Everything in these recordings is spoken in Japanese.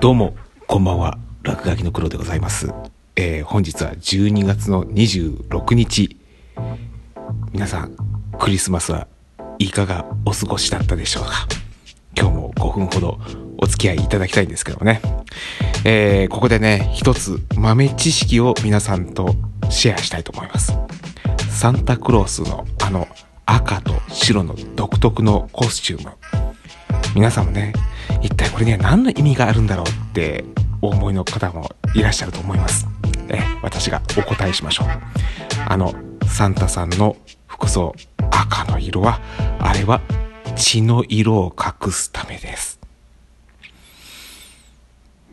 どうも、こんばんは。落書きの黒でございます。えー、本日は12月の26日。皆さん、クリスマスはいかがお過ごしだったでしょうか？今日も5分ほどお付き合いいただきたいんですけどもね。えー、ここでね、一つ豆知識を皆さんとシェアしたいと思います。サンタクロースのあの赤と白の独特のコスチューム。皆さんもね、一体これには何の意味があるんだろうってお思いの方もいらっしゃると思います。え、私がお答えしましょう。あの、サンタさんの服装、赤の色は、あれは血の色を隠すためです。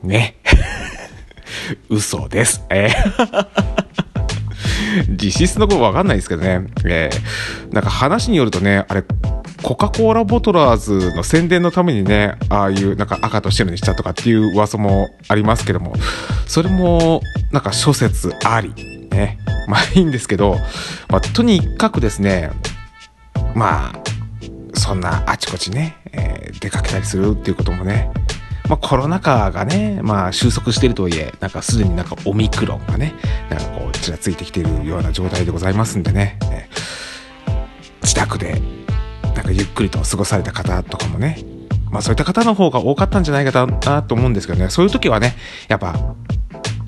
ね。嘘です。えー 実質のことわかんないですけどね。えーなんか話によるとね、あれ、コカ・コーラボトラーズの宣伝のためにね、ああいうなんか赤と白にしたとかっていう噂もありますけども、それもなんか諸説あり。ね。まあいいんですけど、まあとにかくですね、まあ、そんなあちこちね、えー出かけたりするっていうこともね、まあ、コロナ禍がね、まあ、収束しているとはいえ、なんかすでになんかオミクロンがね、なんかこう、ちらついてきているような状態でございますんでね、えー自宅で、なんかゆっくりと過ごされた方とかもね、まあそういった方の方が多かったんじゃないかなと思うんですけどね、そういう時はね、やっぱ、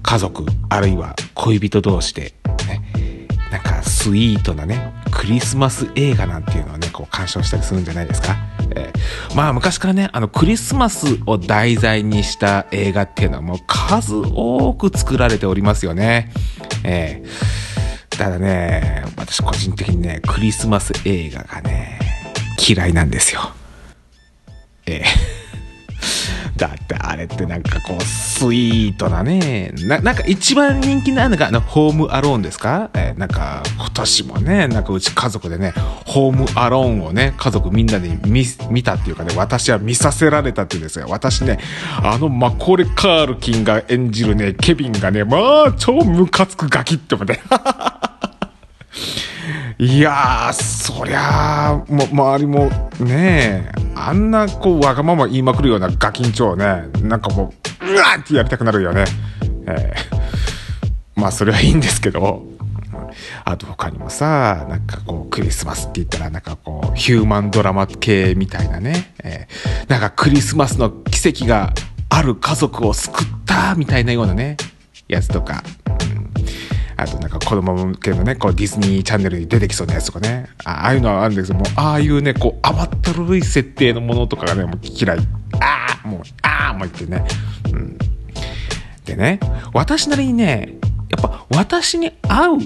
家族、あるいは恋人同士で、ね、なんかスイートなね、クリスマス映画なんていうのをね、こう鑑賞したりするんじゃないですか？えーまあ昔からね、あのクリスマスを題材にした映画っていうのはもう数多く作られておりますよね。えーただね、私個人的にね、クリスマス映画がね、嫌いなんですよ。えー だってあれってなんかこう、スイートなね、な、なんか一番人気なのがあの、ホームアローンですか？えなんか今年もね、なんかうち家族でね、ホームアローンをね、家族みんなで見、見たっていうかね、私は見させられたっていうんですよ。私ね、あのマコーレ・カールキンが演じるね、ケビンがね、まあ、超ムカつくガキって思って。いや、そりゃあ、も、周りも、ね、あんな、こう、わがまま言いまくるようなガキンチョをね、なんかもう、うわーってやりたくなるよね。えー まあ、それはいいんですけど、あと他にもさ、なんかこう、クリスマスって言ったら、なんかこう、ヒューマンドラマ系みたいなね、えーなんかクリスマスの奇跡がある家族を救ったみたいなようなね、やつとか、あとなんか子供向けのね、こうディズニーチャンネルに出てきそうなやつとかね。ああいうのはあるんですけども、ああいうね、こう甘ったるい設定のものとかがね、もう嫌い。ああもう、ああもう言ってね。うん。でね、私なりにね、やっぱ私に合う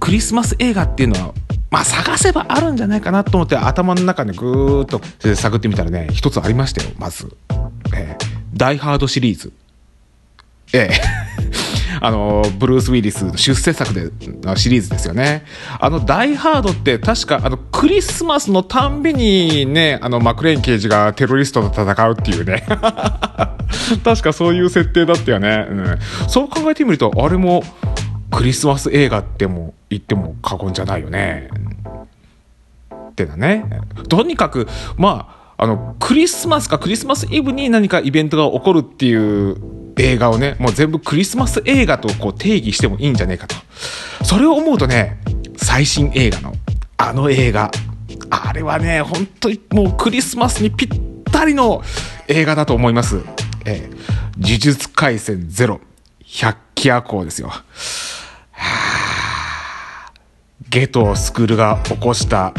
クリスマス映画っていうのは、まあ探せばあるんじゃないかなと思って頭の中でぐーっと探ってみたらね、一つありましたよ、まず。えーダイハードシリーズ。ええ。あの、ブルース・ウィリス出世作で、シリーズですよね。あの、ダイ・ハードって確か、あの、クリスマスのたんびにね、あの、マクレーン刑事がテロリストと戦うっていうね。確かそういう設定だったよね。うん。そう考えてみると、あれも、クリスマス映画っても言っても過言じゃないよね。ってだね。とにかく、まあ、あの、クリスマスかクリスマスイブに何かイベントが起こるっていう映画をね、もう全部クリスマス映画とこう定義してもいいんじゃねえかと。それを思うとね、最新映画の、あの映画、あれはね、本当にもうクリスマスにぴったりの映画だと思います。えー呪術廻戦ゼロ、百鬼夜行ですよ。ゲトスクールが起こした、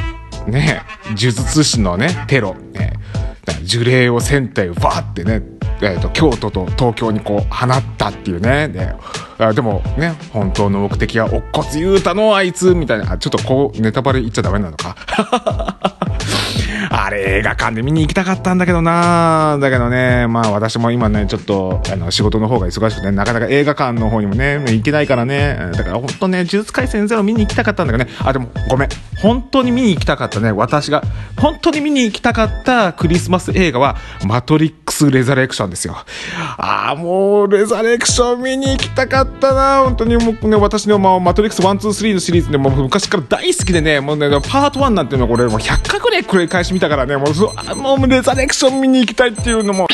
ね、呪術師のね、テロ、ね、呪霊を1000体バーってね、えーと京都と東京にこう放ったっていうね。であでもね本当の目的は乙骨言うたのあいつみたいな。ちょっとこうネタバレ言っちゃダメなのか。映画館で見に行きたかったんだけどな。だけどね、まあ私も今ね、ちょっと、あの、仕事の方が忙しくて、なかなか映画館の方にもね、行けないからね、だから本当ね、呪術廻戦ゼロ見に行きたかったんだけどね、あ、でもごめん、本当に見に行きたかったね、私が、本当に見に行きたかったクリスマス映画は、マトリックス・レザレクションですよ。ああ、もう、レザレクション見に行きたかったな。本当にもうね、私の、まあ、マトリックス123のシリーズでもう昔から大好きでね、もうね、パート1なんていうのこれ、もう100回くらい繰り返し見たからね、もうハウス、あもうレザレクション見に行きたいっていうのも。